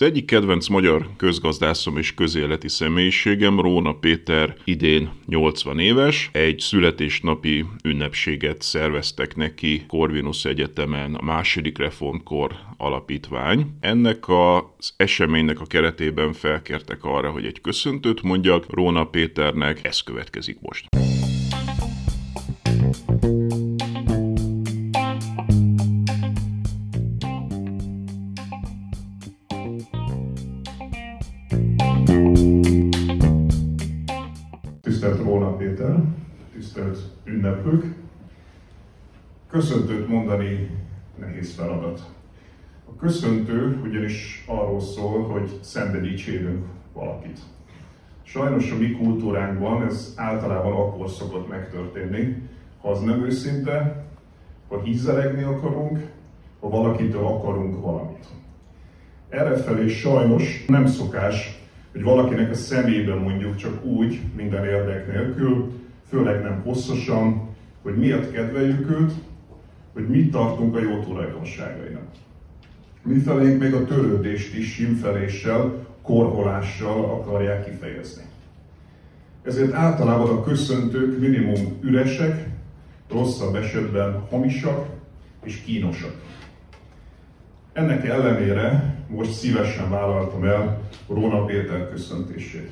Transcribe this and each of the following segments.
Az egyik kedvenc magyar közgazdászom és közéleti személyiségem Róna Péter idén 80 éves. Egy születésnapi ünnepséget szerveztek neki Corvinus Egyetemen a második reformkor alapítvány. Ennek az eseménynek a keretében felkértek arra, hogy egy köszöntőt mondjak Róna Péternek. Ez következik most. Köszöntőt mondani nehéz feladat. A köszöntő ugyanis arról szól, hogy szembe dicsérünk valakit. Sajnos a mi kultúránkban ez általában akkor szokott megtörténni, ha az nem őszinte, ha hízelegni akarunk, ha valakitől akarunk valamit. Errefelé sajnos nem szokás hogy valakinek a szemébe mondjuk csak úgy, minden érdek nélkül, főleg nem hosszasan, hogy miért kedveljük őt, hogy mit tartunk a jó tulajdonságainak. Mifelénk még a törődést is simfeléssel, korholással akarják kifejezni. Ezért általában a köszöntők minimum üresek, rosszabb esetben hamisak és kínosak. Ennek ellenére most szívesen vállaltam el Róna Péter köszöntését.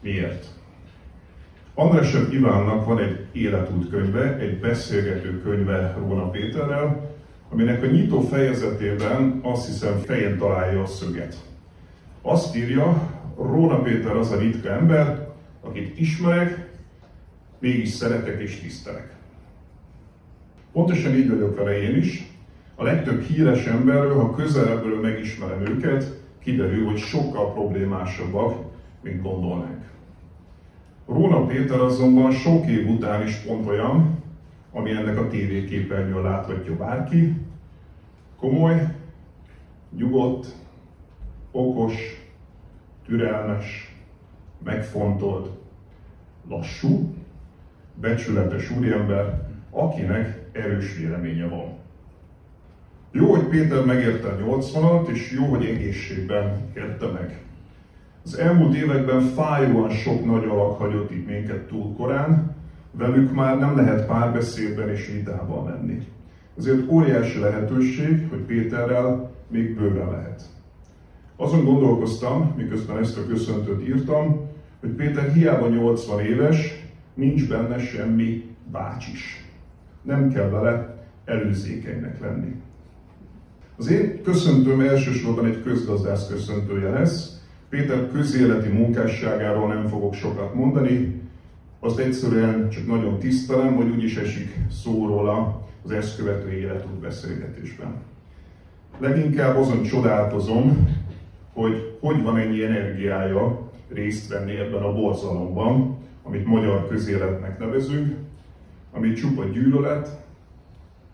Miért? Andrásebb Ivánnak van egy életút könyve, egy beszélgető könyve Róna Péterrel, aminek a nyitó fejezetében azt hiszem fején találja a szöget. Azt írja, Róna Péter az a ritka ember, akit ismerek, mégis szeretek és tisztelek. Pontosan így vagyok vele én is, a legtöbb híres emberről, ha közelebbről megismerem őket, kiderül, hogy sokkal problémásabbak, mint gondolnánk. Róna Péter azonban sok év után is pont olyan, ami ennek a tévéképernyőn láthatja bárki, komoly, nyugodt, okos, türelmes, megfontolt, lassú, becsületes úriember, akinek erős véleménye van. Jó, hogy Péter megérte a 80-at, és jó, hogy egészségben érte meg. Az elmúlt években fájóan sok nagy alak hagyott itt minket túl korán, velük már nem lehet párbeszédben és vitában menni. Ezért óriási lehetőség, hogy Péterrel még bőven lehet. Azon gondolkoztam, miközben ezt a köszöntőt írtam, hogy Péter hiába 80 éves, nincs benne semmi bácsis. Nem kell vele előzékenynek lenni. Az én köszöntőm elsősorban egy közgazdász köszöntője lesz. Péter közéleti munkásságáról nem fogok sokat mondani, azt egyszerűen csak nagyon tisztelem, hogy úgyis esik szó róla az ezt követő életút beszélgetésben. Leginkább azon csodálkozom, hogy hogy van ennyi energiája részt venni ebben a borzalomban, amit magyar közéletnek nevezünk, ami csupa gyűlölet,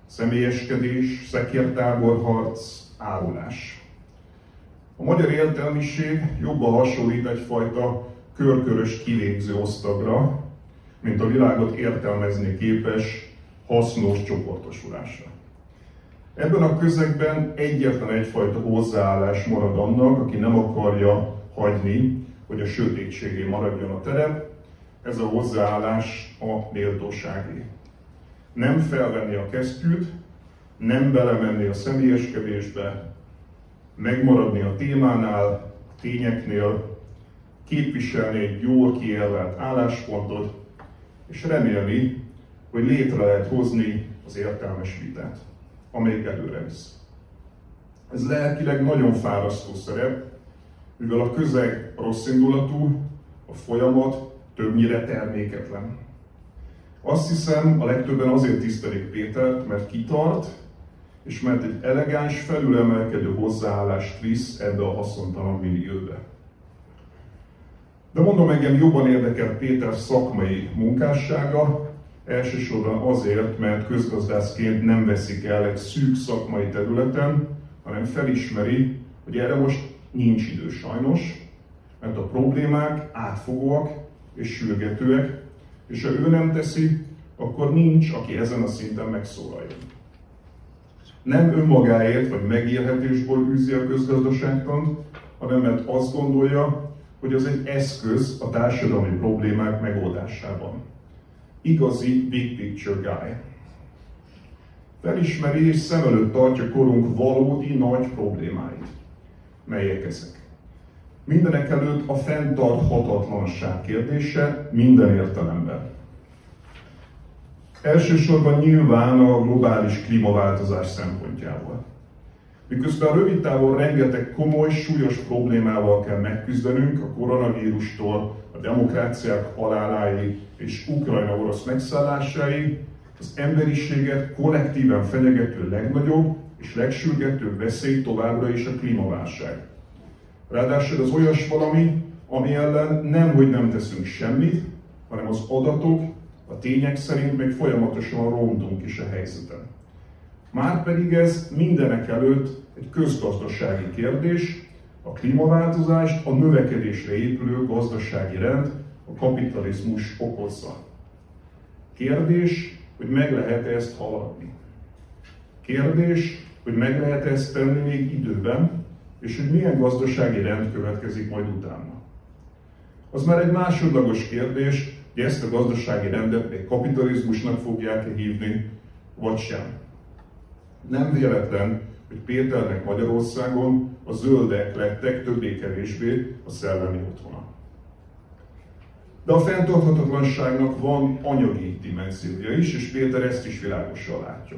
személyeskedés, szekértáborharc, árulás. A magyar értelmiség jobban hasonlít egyfajta körkörös kilégző osztagra, mint a világot értelmezni képes, hasznos csoportosulásra. Ebben a közegben egyetlen egyfajta hozzáállás marad annak, aki nem akarja hagyni, hogy a sötétségé maradjon a terep, ez a hozzáállás a méltóságé nem felvenni a kesztyűt, nem belemenni a személyeskedésbe, megmaradni a témánál, tényeknél, képviselni egy jól kiérlelt álláspontot, és remélni, hogy létre lehet hozni az értelmes vitát, amelyik előre visz. Ez lelkileg nagyon fárasztó szerep, mivel a közeg rosszindulatú, a folyamat többnyire terméketlen. Azt hiszem, a legtöbben azért tisztelik Pétert, mert kitart, és mert egy elegáns, felülemelkedő hozzáállást visz ebbe a haszontalan millióbe. De mondom, engem jobban érdekel Péter szakmai munkássága, elsősorban azért, mert közgazdászként nem veszik el egy szűk szakmai területen, hanem felismeri, hogy erre most nincs idő sajnos, mert a problémák átfogóak és sürgetőek, és ha ő nem teszi, akkor nincs, aki ezen a szinten megszólaljon. Nem önmagáért vagy megélhetésből űzi a közgazdaságtant, hanem mert azt gondolja, hogy az egy eszköz a társadalmi problémák megoldásában. Igazi big picture guy. Felismeri és szem előtt tartja korunk valódi nagy problémáit. Melyek ezek? Mindenek előtt a fenntarthatatlanság kérdése minden értelemben. Elsősorban nyilván a globális klímaváltozás szempontjából. Miközben rövid távon rengeteg komoly, súlyos problémával kell megküzdenünk, a koronavírustól a demokráciák haláláig és Ukrajna-orosz megszállásáig, az emberiséget kollektíven fenyegető legnagyobb és legsürgetőbb veszély továbbra is a klímaválság. Ráadásul az olyas valami, ami ellen nem, hogy nem teszünk semmit, hanem az adatok, a tények szerint még folyamatosan rontunk is a helyzeten. Márpedig ez mindenek előtt egy közgazdasági kérdés, a klímaváltozást a növekedésre épülő gazdasági rend, a kapitalizmus okozza. Kérdés, hogy meg lehet-e ezt haladni. Kérdés, hogy meg lehet -e ezt tenni még időben, és hogy milyen gazdasági rend következik majd utána. Az már egy másodlagos kérdés, hogy ezt a gazdasági rendet még kapitalizmusnak fogják-e hívni, vagy sem. Nem véletlen, hogy Péternek Magyarországon a zöldek lettek többé-kevésbé a szellemi otthona. De a fenntarthatatlanságnak van anyagi dimenziója is, és Péter ezt is világosan látja.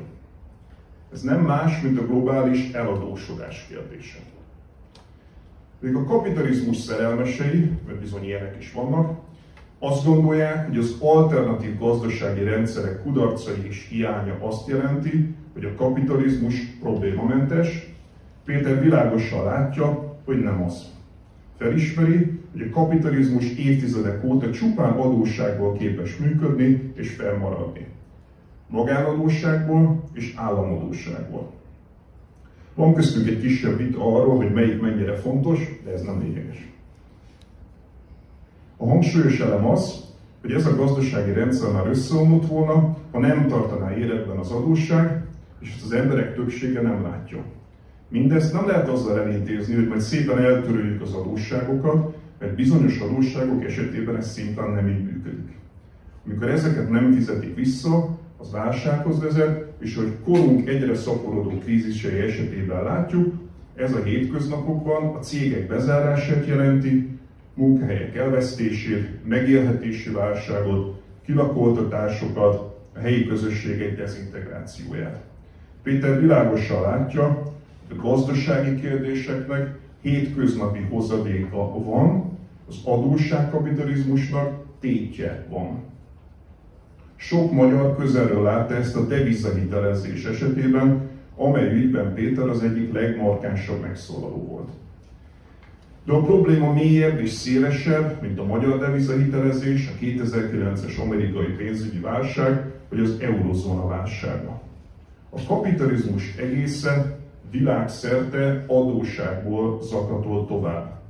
Ez nem más, mint a globális eladósodás kérdése. Még a kapitalizmus szerelmesei, mert bizony ilyenek is vannak, azt gondolják, hogy az alternatív gazdasági rendszerek kudarcai és hiánya azt jelenti, hogy a kapitalizmus problémamentes. Péter világosan látja, hogy nem az. Felismeri, hogy a kapitalizmus évtizedek óta csupán adósságból képes működni és felmaradni. Magánadósságból és államadósságból. Van köztünk egy kisebb vita arról, hogy melyik mennyire fontos, de ez nem lényeges. A hangsúlyos elem az, hogy ez a gazdasági rendszer már összeomlott volna, ha nem tartaná életben az adósság, és ezt az emberek többsége nem látja. Mindezt nem lehet azzal elintézni, hogy majd szépen eltöröljük az adósságokat, mert bizonyos adósságok esetében ez szimplán nem így működik. Amikor ezeket nem fizetik vissza, az válsághoz vezet, és hogy korunk egyre szaporodó krízisei esetében látjuk, ez a hétköznapokban a cégek bezárását jelenti, munkahelyek elvesztését, megélhetési válságot, kilakoltatásokat, a helyi közösségek dezintegrációját. Péter világosan látja, hogy a gazdasági kérdéseknek hétköznapi hozadéka van, az adósságkapitalizmusnak tétje van. Sok magyar közelről látta ezt a devizahitelezés esetében, amely ügyben Péter az egyik legmarkánsabb megszólaló volt. De a probléma mélyebb és szélesebb, mint a magyar devizahitelezés, a 2009-es amerikai pénzügyi válság, vagy az eurozóna válsága. A kapitalizmus egészen világszerte adósságból zakatol tovább.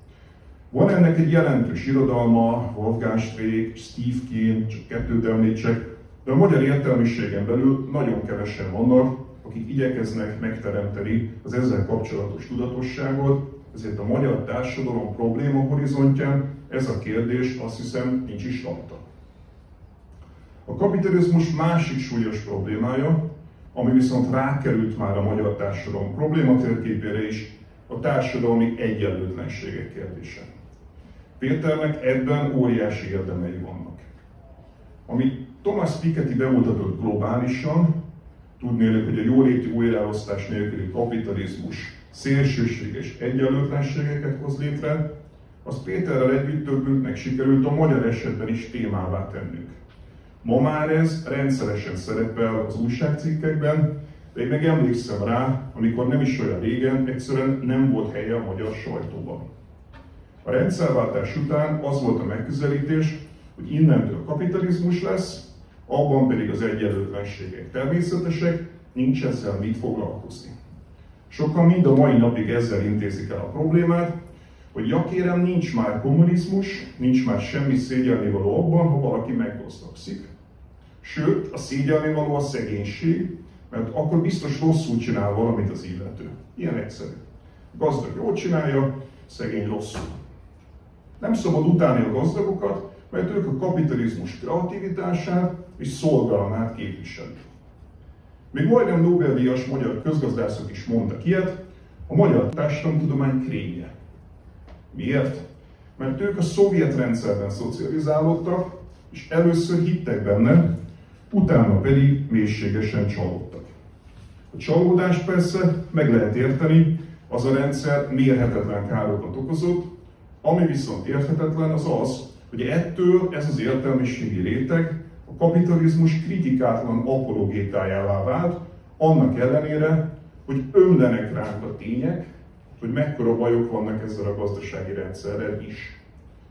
Van ennek egy jelentős irodalma, Wolfgang Streeck, Steve Keen, csak kettőt említsek, de a magyar értelmiségen belül nagyon kevesen vannak, akik igyekeznek megteremteni az ezzel kapcsolatos tudatosságot, ezért a magyar társadalom probléma horizontján ez a kérdés azt hiszem nincs is rajta. A kapitalizmus másik súlyos problémája, ami viszont rákerült már a magyar társadalom problématérképére is, a társadalmi egyenlőtlenségek kérdése. Péternek ebben óriási érdemei vannak. Ami Thomas Piketty bemutatott globálisan, tudnélik, hogy a jóléti újraelosztás nélküli kapitalizmus szélsőséges egyenlőtlenségeket hoz létre, az Péterrel együtt többünknek sikerült a magyar esetben is témává tennünk. Ma már ez rendszeresen szerepel az újságcikkekben, de én meg emlékszem rá, amikor nem is olyan régen egyszerűen nem volt helye a magyar sajtóban. A rendszerváltás után az volt a megközelítés, hogy innentől kapitalizmus lesz, abban pedig az egyenlőtlenségek természetesek, nincs ezzel mit foglalkozni. Sokan mind a mai napig ezzel intézik el a problémát, hogy ja kérem, nincs már kommunizmus, nincs már semmi szégyelnivaló abban, ha valaki meggazdagszik. Sőt, a szégyelnivaló a szegénység, mert akkor biztos rosszul csinál valamit az illető. Ilyen egyszerű. Gazdag jól csinálja, szegény rosszul. Nem szabad utálni a gazdagokat, mert ők a kapitalizmus kreativitását és szolgalmát képviselik. Még majdnem Nobel-díjas magyar közgazdászok is mondtak ilyet, a magyar társadalomtudomány krémje. Miért? Mert ők a szovjet rendszerben szocializálódtak, és először hittek benne, utána pedig mélységesen csalódtak. A csalódást persze meg lehet érteni, az a rendszer mérhetetlen károkat okozott, ami viszont érthetetlen az az, hogy ettől ez az értelmiségi réteg a kapitalizmus kritikátlan apologétájává vált, annak ellenére, hogy ömlenek ránk a tények, hogy mekkora bajok vannak ezzel a gazdasági rendszerrel is.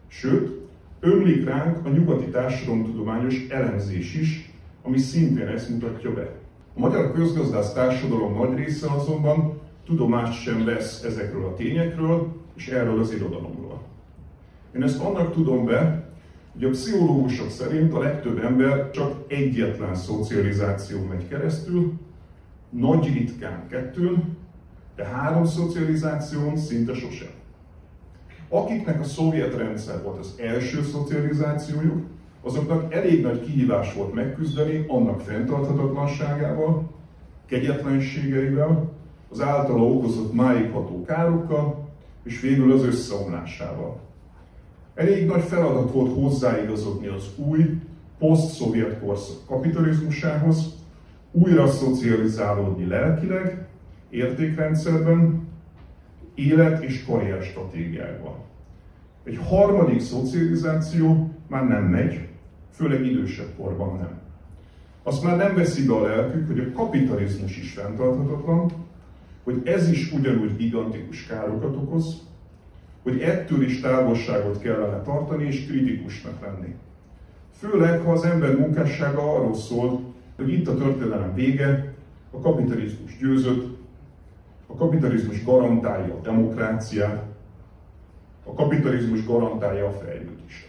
Sőt, ömlik ránk a nyugati társadalomtudományos elemzés is, ami szintén ezt mutatja be. A magyar közgazdász társadalom nagy része azonban tudomást sem vesz ezekről a tényekről és erről az irodalomról. Én ezt annak tudom be, hogy a pszichológusok szerint a legtöbb ember csak egyetlen szocializáció megy keresztül, nagy ritkán kettőn, de három szocializáción szinte sosem. Akiknek a szovjet rendszer volt az első szocializációjuk, azoknak elég nagy kihívás volt megküzdeni annak fenntarthatatlanságával, kegyetlenségeivel, az általa okozott máig ható károkkal, és végül az összeomlásával. Elég nagy feladat volt hozzáigazodni az új, poszt-szovjet korszak kapitalizmusához, újra szocializálódni lelkileg, értékrendszerben, élet- és karrier stratégiákban. Egy harmadik szocializáció már nem megy, főleg idősebb korban nem. Azt már nem veszi be a lelkük, hogy a kapitalizmus is fenntarthatatlan, hogy ez is ugyanúgy gigantikus károkat okoz, hogy ettől is távolságot kellene tartani és kritikusnak lenni. Főleg, ha az ember munkássága arról szól, hogy itt a történelem vége, a kapitalizmus győzött, a kapitalizmus garantálja a demokráciát, a kapitalizmus garantálja a fejlődést.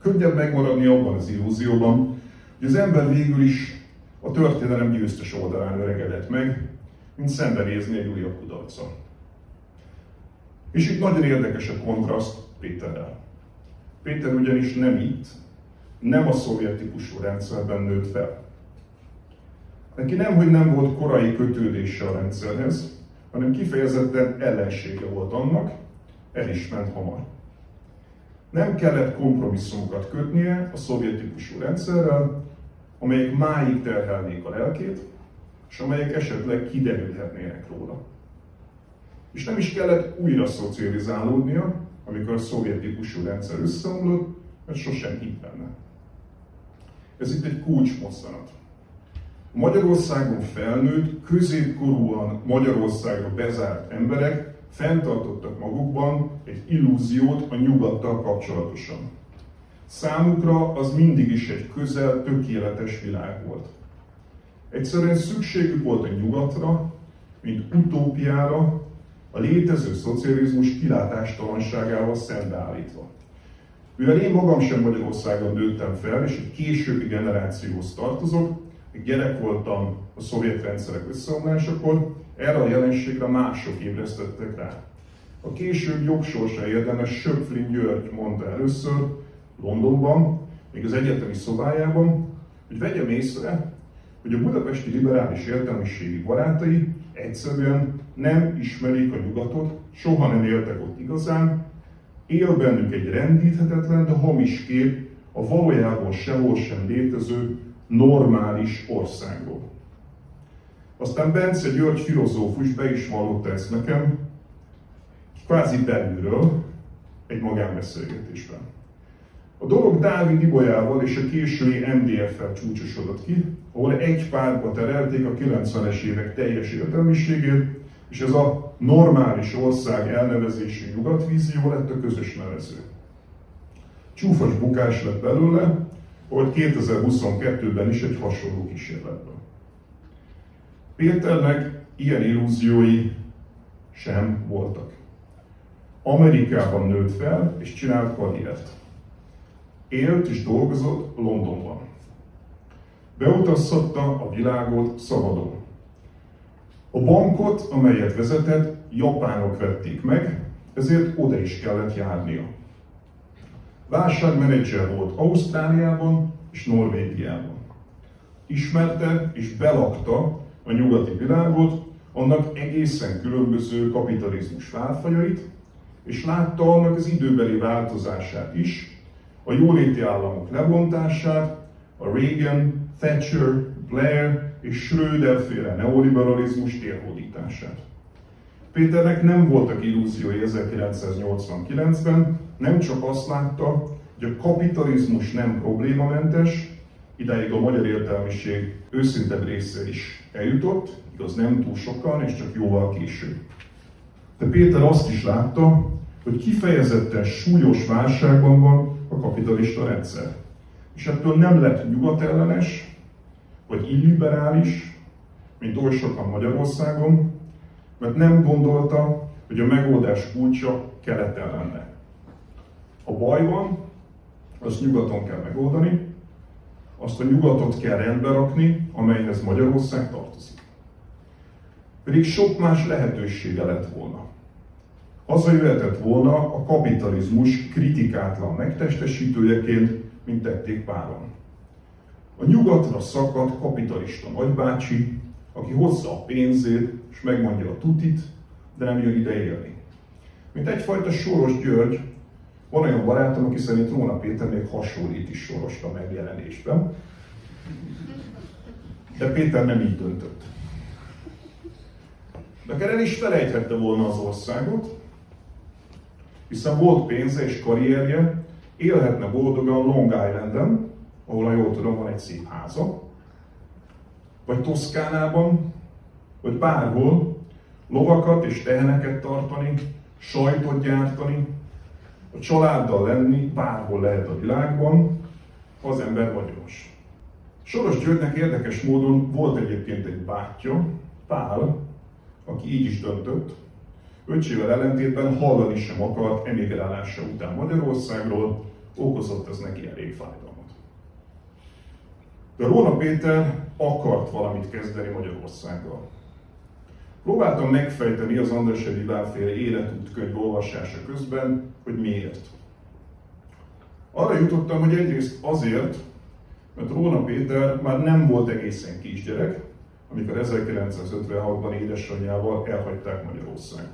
Könnyebb megmaradni abban az illúzióban, hogy az ember végül is a történelem győztes oldalán öregedett meg, mint szembenézni egy újabb kudarccal. És itt nagyon érdekes a kontraszt Péterrel. Péter ugyanis nem itt, nem a szovjet típusú rendszerben nőtt fel. Neki nem, hogy nem volt korai kötődése a rendszerhez, hanem kifejezetten ellensége volt annak, el is ment hamar. Nem kellett kompromisszumokat kötnie a szovjet típusú rendszerrel, amelyek máig terhelnék a lelkét, és amelyek esetleg kiderülhetnének róla. És nem is kellett újra szocializálódnia, amikor a szovjet típusú rendszer összeomlott, mert sosem hitt benne. Ez itt egy kulcsmozzanat. Magyarországon felnőtt, középkorúan Magyarországra bezárt emberek fenntartottak magukban egy illúziót a nyugattal kapcsolatosan. Számukra az mindig is egy közel, tökéletes világ volt. Egyszerűen szükségük volt a nyugatra, mint utópiára, a létező szocializmus kilátástalanságával szembeállítva. Mivel én magam sem Magyarországon nőttem fel, és egy későbbi generációhoz tartozok, gyerek voltam a szovjet rendszerek összeomlásakor, erre a jelenségre mások ébresztettek rá. A később jogsorsa érdemes Söpflin György mondta először Londonban, még az egyetemi szobájában, hogy vegyem észre, hogy a budapesti liberális értelmiségi barátai egyszerűen nem ismerik a nyugatot, soha nem éltek ott igazán, él bennük egy rendíthetetlen, de hamis kép a valójában sehol sem létező normális országról. Aztán Bence György filozófus be is vallotta ezt nekem, kvázi belülről, egy magánbeszélgetésben. A dolog Dávid Ibolyával és a késői MDF-fel csúcsosodott ki, ahol egy párba terelték a 90-es évek teljes értelmiségét, és ez a normális ország elnevezésű nyugatvízió lett a közös nevező. Csúfos bukás lett belőle, hogy 2022-ben is egy hasonló kísérletben. Péternek ilyen illúziói sem voltak. Amerikában nőtt fel és csinált karriert. Élt és dolgozott Londonban. Beutazhatta a világot szabadon. A bankot, amelyet vezetett, japánok vették meg, ezért oda is kellett járnia. Válságmenedzser volt Ausztráliában és Norvégiában. Ismerte és belakta a nyugati világot, annak egészen különböző kapitalizmus válfajait, és látta annak az időbeli változását is, a jóléti államok lebontását, a Reagan, Thatcher, Blair és Schröder féle neoliberalizmus térhódítását. Péternek nem voltak illúziói 1989-ben, nem csak azt látta, hogy a kapitalizmus nem problémamentes, idáig a magyar értelmiség őszintebb része is eljutott, igaz nem túl sokan, és csak jóval később. De Péter azt is látta, hogy kifejezetten súlyos válságban van a kapitalista rendszer. És ettől nem lett nyugatellenes, vagy illiberális, mint oly sokan Magyarországon, mert nem gondolta, hogy a megoldás kulcsa keleten lenne. A baj van, azt nyugaton kell megoldani, azt a nyugatot kell rendbe rakni, amelyhez Magyarország tartozik. Pedig sok más lehetősége lett volna. Hazajöhetett volna a kapitalizmus kritikátlan megtestesítőjeként, mint tették páran. A nyugatra szakadt kapitalista nagybácsi, aki hozza a pénzét, és megmondja a tutit, de nem jön ide élni. Mint egyfajta Soros György, van olyan barátom, aki szerint Róna Péter még hasonlít is Sorosra megjelenésben. De Péter nem így döntött. De akár el is felejthette volna az országot, hiszen volt pénze és karrierje, élhetne boldogan Long Islanden, ahol, ha jól tudom, van egy szép háza, vagy Toszkánában, vagy bárhol lovakat és teheneket tartani, sajtot gyártani, a családdal lenni bárhol lehet a világban, az ember vagyos. Soros Györgynek érdekes módon volt egyébként egy bátyja, Pál, aki így is döntött, öcsével ellentétben hallani sem akart emigrálása után Magyarországról, okozott ez neki elég fájdalmat. De Róna Péter akart valamit kezdeni Magyarországgal. Próbáltam megfejteni az András Ediválféle életútkönyv olvasása közben, hogy miért. Arra jutottam, hogy egyrészt azért, mert Róna Péter már nem volt egészen kisgyerek, amikor 1956-ban édesanyjával elhagyták Magyarországot.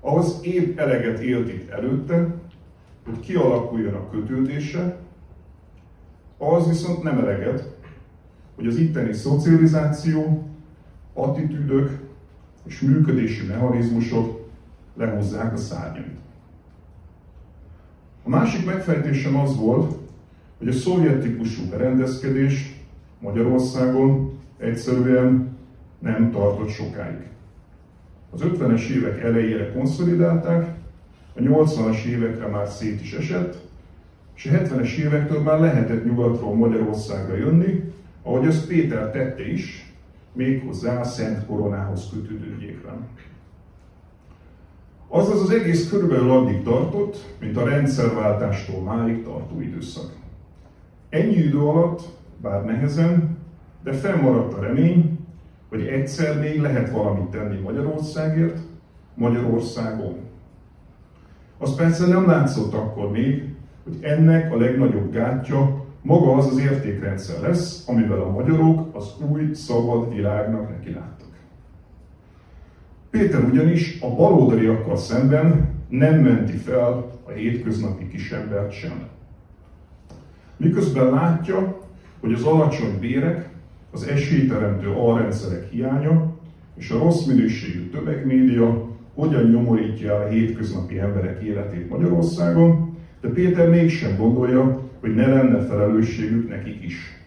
Ahhoz épp eleget élt itt előtte, hogy kialakuljon a kötődése, az viszont nem eleget, hogy az itteni szocializáció, attitűdök és működési mechanizmusok lehúzzák a szárnyait. A másik megfejtésem az volt, hogy a szovjet típusú berendezkedés Magyarországon egyszerűen nem tartott sokáig. Az 50-es évek elejére konszolidálták, a 80-as évekre már szét is esett, és a 70-es évektől már lehetett nyugatról Magyarországra jönni, ahogy ezt Péter tette is, méghozzá a Szent Koronához kötődő gyékben. Azaz az egész körülbelül addig tartott, mint a rendszerváltástól máig tartó időszak. Ennyi idő alatt, bár nehezen, de fennmaradt a remény, hogy egyszer még lehet valamit tenni Magyarországért, Magyarországon. Az persze nem látszott akkor még, hogy ennek a legnagyobb gátja maga az az értékrendszer lesz, amivel a magyarok az új szabad világnak neki láttak. Péter ugyanis a baloldaliakkal szemben nem menti fel a hétköznapi kisembert sem. Miközben látja, hogy az alacsony bérek, az esélyteremtő alrendszerek hiánya és a rossz minőségű tömegmédia hogyan nyomorítja el a hétköznapi emberek életét Magyarországon, de Péter mégsem gondolja, hogy ne lenne felelősségük nekik is.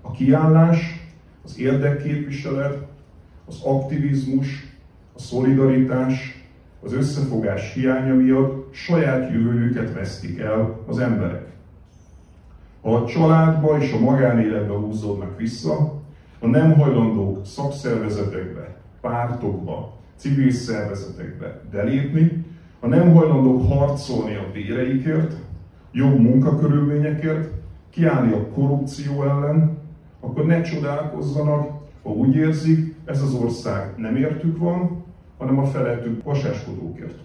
A kiállás, az érdekképviselet, az aktivizmus, a szolidaritás, az összefogás hiánya miatt saját jövőjüket vesztik el az emberek. Ha a családba és a magánéletbe húzódnak vissza, ha nem hajlandók szakszervezetekbe, pártokba, civil szervezetekbe belépni, ha nem hajlandók harcolni a béreikért, jobb munkakörülményekért, kiállni a korrupció ellen, akkor ne csodálkozzanak, ha úgy érzik, ez az ország nem értük van, hanem a felettük vasáskodókért.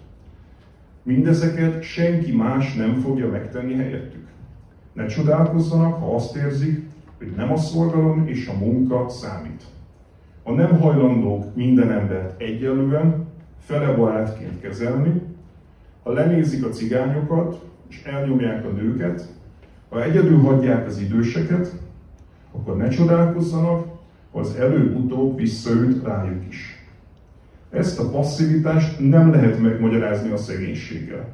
Mindezeket senki más nem fogja megtenni helyettük. Ne csodálkozzanak, ha azt érzik, hogy nem a szolgalom és a munka számít. Ha nem hajlandók minden embert egyenlően, fele barátként kezelni, ha lenézik a cigányokat, és elnyomják a nőket, ha egyedül hagyják az időseket, akkor ne csodálkozzanak, az előbb-utóbb visszaüt rájuk is. Ezt a passzivitást nem lehet megmagyarázni a szegénységgel.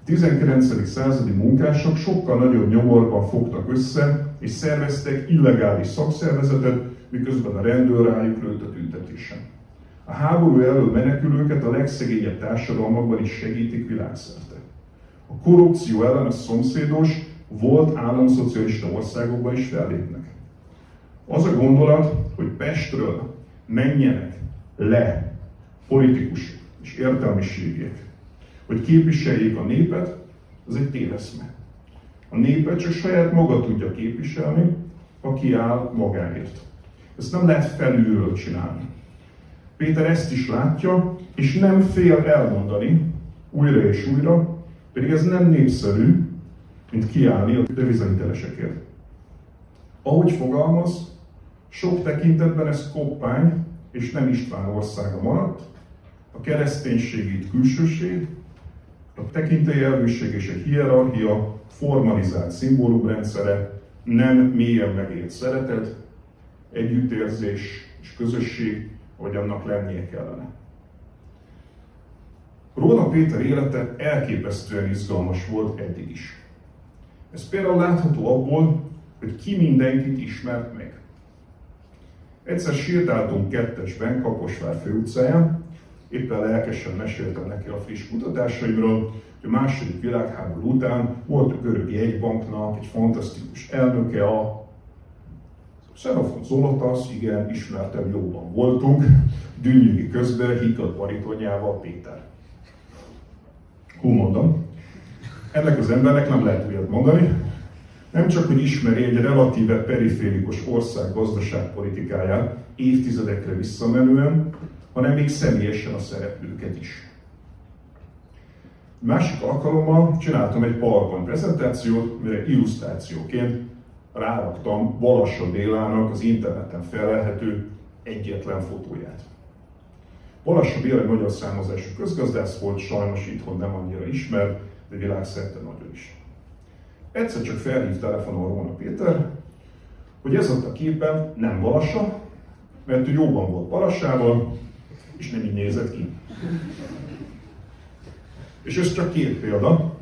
A 19. századi munkások sokkal nagyobb nyomorban fogtak össze, és szerveztek illegális szakszervezetet, miközben a rendőr rájuk lőtt a tüntetésen. A háború elől menekülőket a legszegényebb társadalmakban is segítik világszerte. A korrupció ellen a szomszédos, volt államszocialista országokban is fellépnek. Az a gondolat, hogy Pestről menjenek le politikusok és értelmiségiek, hogy képviseljék a népet, az egy téveszme. A népet csak saját maga tudja képviselni, ha kiáll magáért. Ezt nem lehet felülről csinálni. Péter ezt is látja, és nem fél elmondani újra és újra, pedig ez nem népszerű, mint kiállni a devizahitelesekért. Ahogy fogalmaz, sok tekintetben ez koppány, és nem István országa maradt, a kereszténység itt külsőség, a tekintélyelvűség és egy hierarchia formalizált szimbólumrendszere, nem mélyen megélt szeretet, együttérzés és közösség, hogy annak lennie kellene. Róna Péter élete elképesztően izgalmas volt eddig is. Ez például látható abból, hogy ki mindenkit ismert meg. Egyszer sétáltunk kettesben Kaposvár főutcáján, éppen lelkesen meséltem neki a friss kutatásaimról, hogy a második világháború után volt a görög jegybanknak egy fantasztikus elnöke, a Xenofon Zolotasz, igen, ismertem, jóban voltunk, dünnyügi közben higgadt baritonjával Péter. Hú, mondom, ennek az embernek nem lehet újat mondani, nem csak, hogy ismeri egy relatíve periférikus ország gazdaságpolitikáját évtizedekre visszamenően, hanem még személyesen a szereplőket is. Másik alkalommal csináltam egy PowerPoint prezentációt, mire illusztrációként ráraktam Balassa Bélának az interneten felelhető egyetlen fotóját. Balassa Béla egy magyar számozású közgazdász volt, sajnos itthon nem annyira ismert, de világszerte nagyon is. Egyszer csak felhív telefonon Róna Péter, hogy ez ott a képen nem Balassa, mert ő jóban volt Balassával, és nem így nézett ki. És ez csak két példa.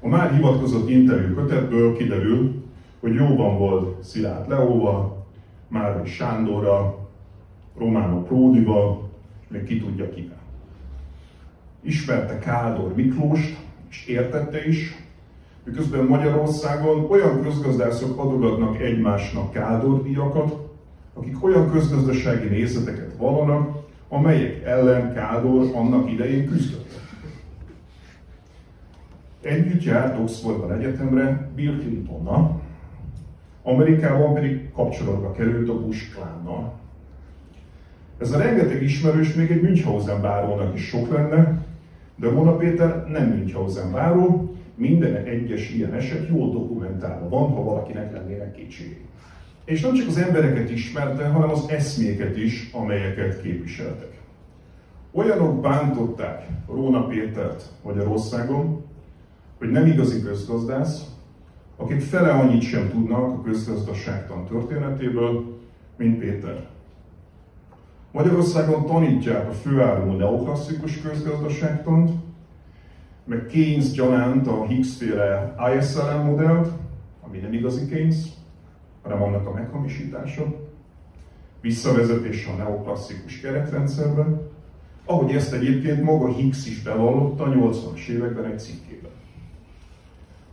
A már hivatkozott interjú kötetből kiderül, hogy jóban volt Szilárd Leóval, Márai Sándorra, Romano Pródival, még ki tudja kivel. Ismerte Kádor Miklóst, és értette is, miközben Magyarországon olyan közgazdászok adogatnak egymásnak Kádor akik olyan közgazdasági nézeteket vallanak, amelyek ellen Kádor annak idején küzdött. Együtt járt Oxfordban egyetemre Bill Clintonnal, Amerikában pedig kapcsolatba került a Bush klánnal. Ez a rengeteg ismerős még egy Münchhausen bárónak is sok lenne, de Mona Péter nem Münchhausen báró, minden egyes ilyen eset jól dokumentálva van, ha valakinek lennének kétségei. És nem csak az embereket ismerte, hanem az eszméket is, amelyeket képviseltek. Olyanok bántották Róna Pétert Magyarországon, hogy nem igazi közgazdász, akik fele annyit sem tudnak a közgazdaságtan történetéből, mint Péter. Magyarországon tanítják a főálló neoklasszikus közgazdaságtant, meg Keynes gyanánt a Higgs-féle ISLM modellt, ami nem igazi Keynes, hanem annak a meghamisítása, visszavezetése a neoklasszikus keretrendszerben, ahogy ezt egyébként maga Higgs is bevallotta a 80-as években egy cikkében.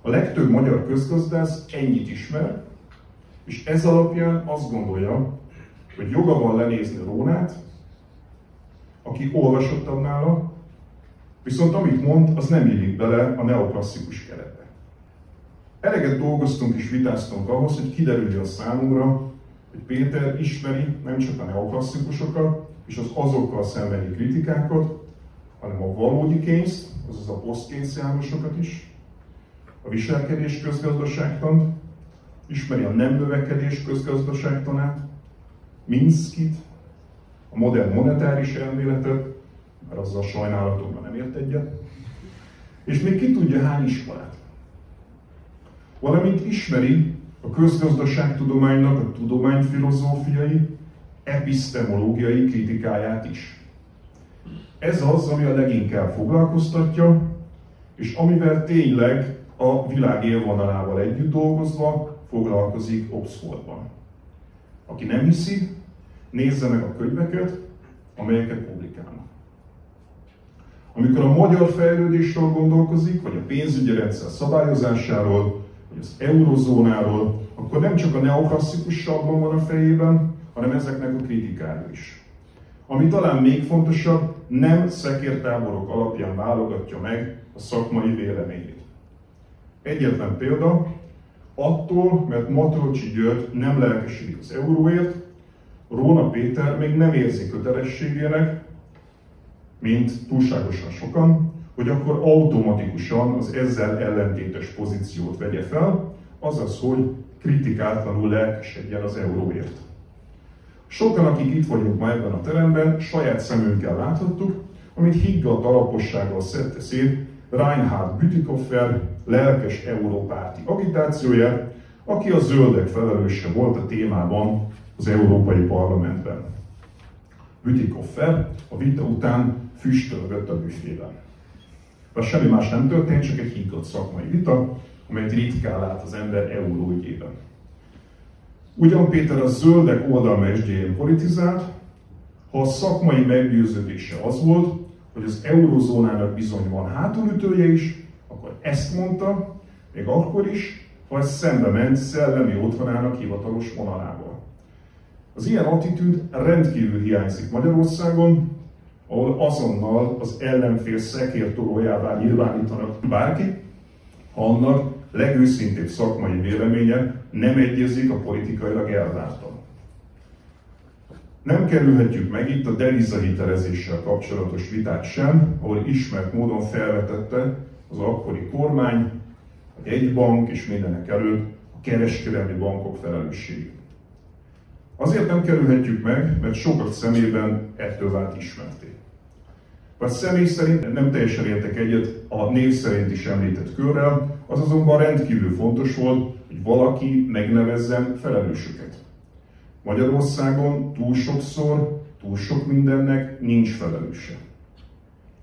A legtöbb magyar közgazdász ennyit ismer, és ez alapján azt gondolja, hogy joga van lenézni Rónát, aki olvasottabb nála, viszont amit mond, az nem illik bele a neoklasszikus keretbe. Eleget dolgoztunk és vitáztunk ahhoz, hogy kiderüljön a számunkra, hogy Péter ismeri nem csak a neoklasszikusokat és az azokkal szembeni kritikákat, hanem a valódi kényszt, azaz a posztkénzjánosokat is, a viselkedés közgazdaságtan, ismeri a nem növekedés közgazdaságtanát, Minskit, a modern monetáris elméletet, mert azzal sajnálatomban nem ért egyet, és még ki tudja hány iskolát. Valamint ismeri a közgazdaságtudománynak a tudományfilozófiai, epistemológiai kritikáját is. Ez az, ami a leginkább foglalkoztatja, és amivel tényleg a világ élvonalával együtt dolgozva foglalkozik Oxfordban. Aki nem hiszi, nézze meg a könyveket, amelyeket publikálnak. Amikor a magyar fejlődésről gondolkozik, vagy a pénzügyi rendszer szabályozásáról, vagy az eurozónáról, akkor nem csak a neoklasszikus sablon van a fejében, hanem ezeknek a kritikája is. Ami talán még fontosabb, nem szekértáborok alapján válogatja meg a szakmai véleményét. Egyetlen példa, attól, mert Matrocsi György nem lelkesedik az euróért, Róna Péter még nem érzi kötelességének, mint túlságosan sokan, hogy akkor automatikusan az ezzel ellentétes pozíciót vegye fel, azaz, hogy kritikátlanul lelkesedjen az euróért. Sokan, akik itt vagyunk ma ebben a teremben, saját szemünkkel láthattuk, amit higgadt alapossággal szedte szét Reinhard Bütikofer lelkes európárti agitációját, aki a zöldek felelőse volt a témában az Európai Parlamentben. Bütikofer a vita után füstölgött a büfében. De semmi más nem történt, csak egy higgadt szakmai vita, amelyet ritkán lát az ember euró ügyében. Ugyan Péter a zöldek oldalmesdjén politizált, ha a szakmai meggyőződése az volt, hogy az eurozónának bizony van hátulütője is, akkor ezt mondta, még akkor is, ha ez szembe ment szellemi otthonának hivatalos vonalával. Az ilyen attitűd rendkívül hiányzik Magyarországon, ahol azonnal az ellenfél szekértolójává nyilvánítanak bárki, ha annak legőszintébb szakmai véleménye nem egyezik a politikailag elvártan. Nem kerülhetjük meg itt a devizahitelezéssel kapcsolatos vitát sem, ahol ismert módon felvetette az akkori kormány, a jegybank és mindenek előtt a kereskedelmi bankok felelősségét. Azért nem kerülhetjük meg, mert sokak szemében ettől vált ismerté. Vagy személy szerint nem teljesen értek egyet a név szerint is említett körrel, az azonban rendkívül fontos volt, hogy valaki megnevezzen felelősöket. Magyarországon túl sokszor, túl sok mindennek nincs felelőse.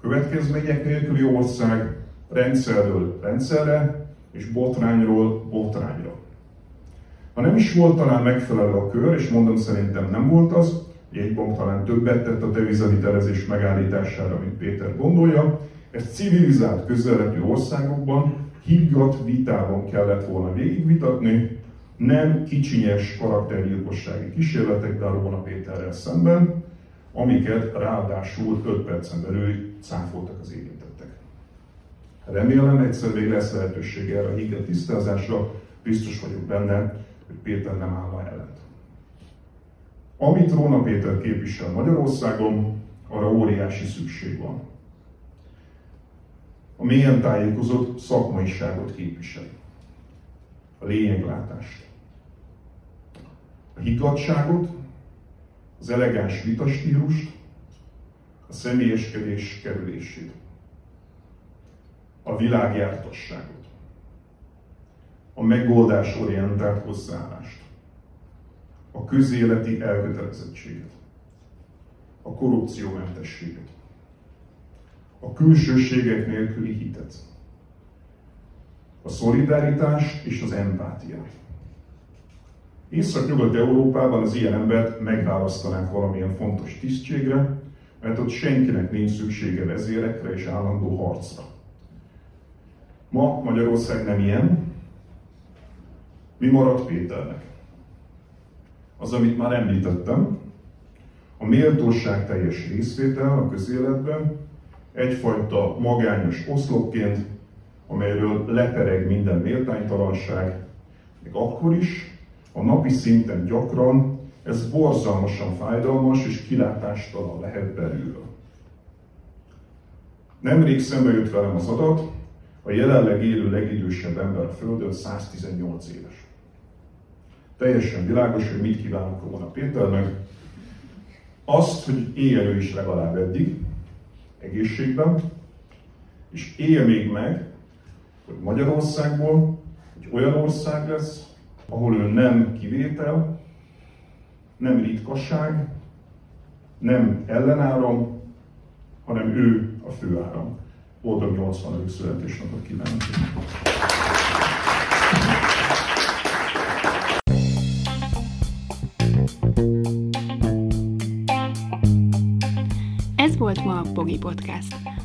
Következmények nélküli ország rendszerről rendszerre és botrányról botrányra. Ha nem is volt talán megfelelő a kör, és mondom szerintem nem volt az, egy bank talán többet tett a devizavitelezés megállítására, mint Péter gondolja, ezt civilizált közeletű országokban higgadt vitában kellett volna végigvitatni, nem kicsinyes karaktergyilkossági kísérletekben Róna Péterrel szemben, amiket ráadásul 5 percen belül cáfoltak az érintettek. Remélem egyszer még lesz lehetőség erre a higgadt tisztázásra, biztos vagyok benne, hogy Péter nem áll ellent. Amit Róna Péter képvisel Magyarországon, arra óriási szükség van. A mélyen tájékozott szakmaiságot képvisel. A lényeglátást. Higgadságot, az elegáns vitastílust, a személyeskedés kerülését, a világjártasságot, a megoldásorientált hozzáállást, a közéleti elkötelezettséget, a korrupciómentességet, a külsőségek nélküli hitet, a szolidaritást és az empátiát. Észak-Nyugat-Európában az ilyen embert megválasztanánk valamilyen fontos tisztségre, mert ott senkinek nincs szüksége vezérekre és állandó harcra. Ma Magyarország nem ilyen. Mi maradt Péternek? Az, amit már említettem, a méltóság teljes részvétel a közéletben, egyfajta magányos oszlopként, amelyről lepereg minden méltánytalanság, még akkor is, a napi szinten gyakran ez borzalmasan fájdalmas és kilátástalan lehet belülről. Nemrég szembe jött velem az adat, a jelenleg élő legidősebb ember a Földön 118 éves. Teljesen világos, hogy mit kívánok volna Péternek. Azt, hogy éljen ő is legalább eddig, egészségben, és élje még meg, hogy Magyarországból egy olyan ország lesz, ahol ő nem kivétel, nem ritkaság, nem ellenáram, hanem ő a főáram. Boldog 80. születésnapot kívánok! Ez volt ma a Pogi Podcast.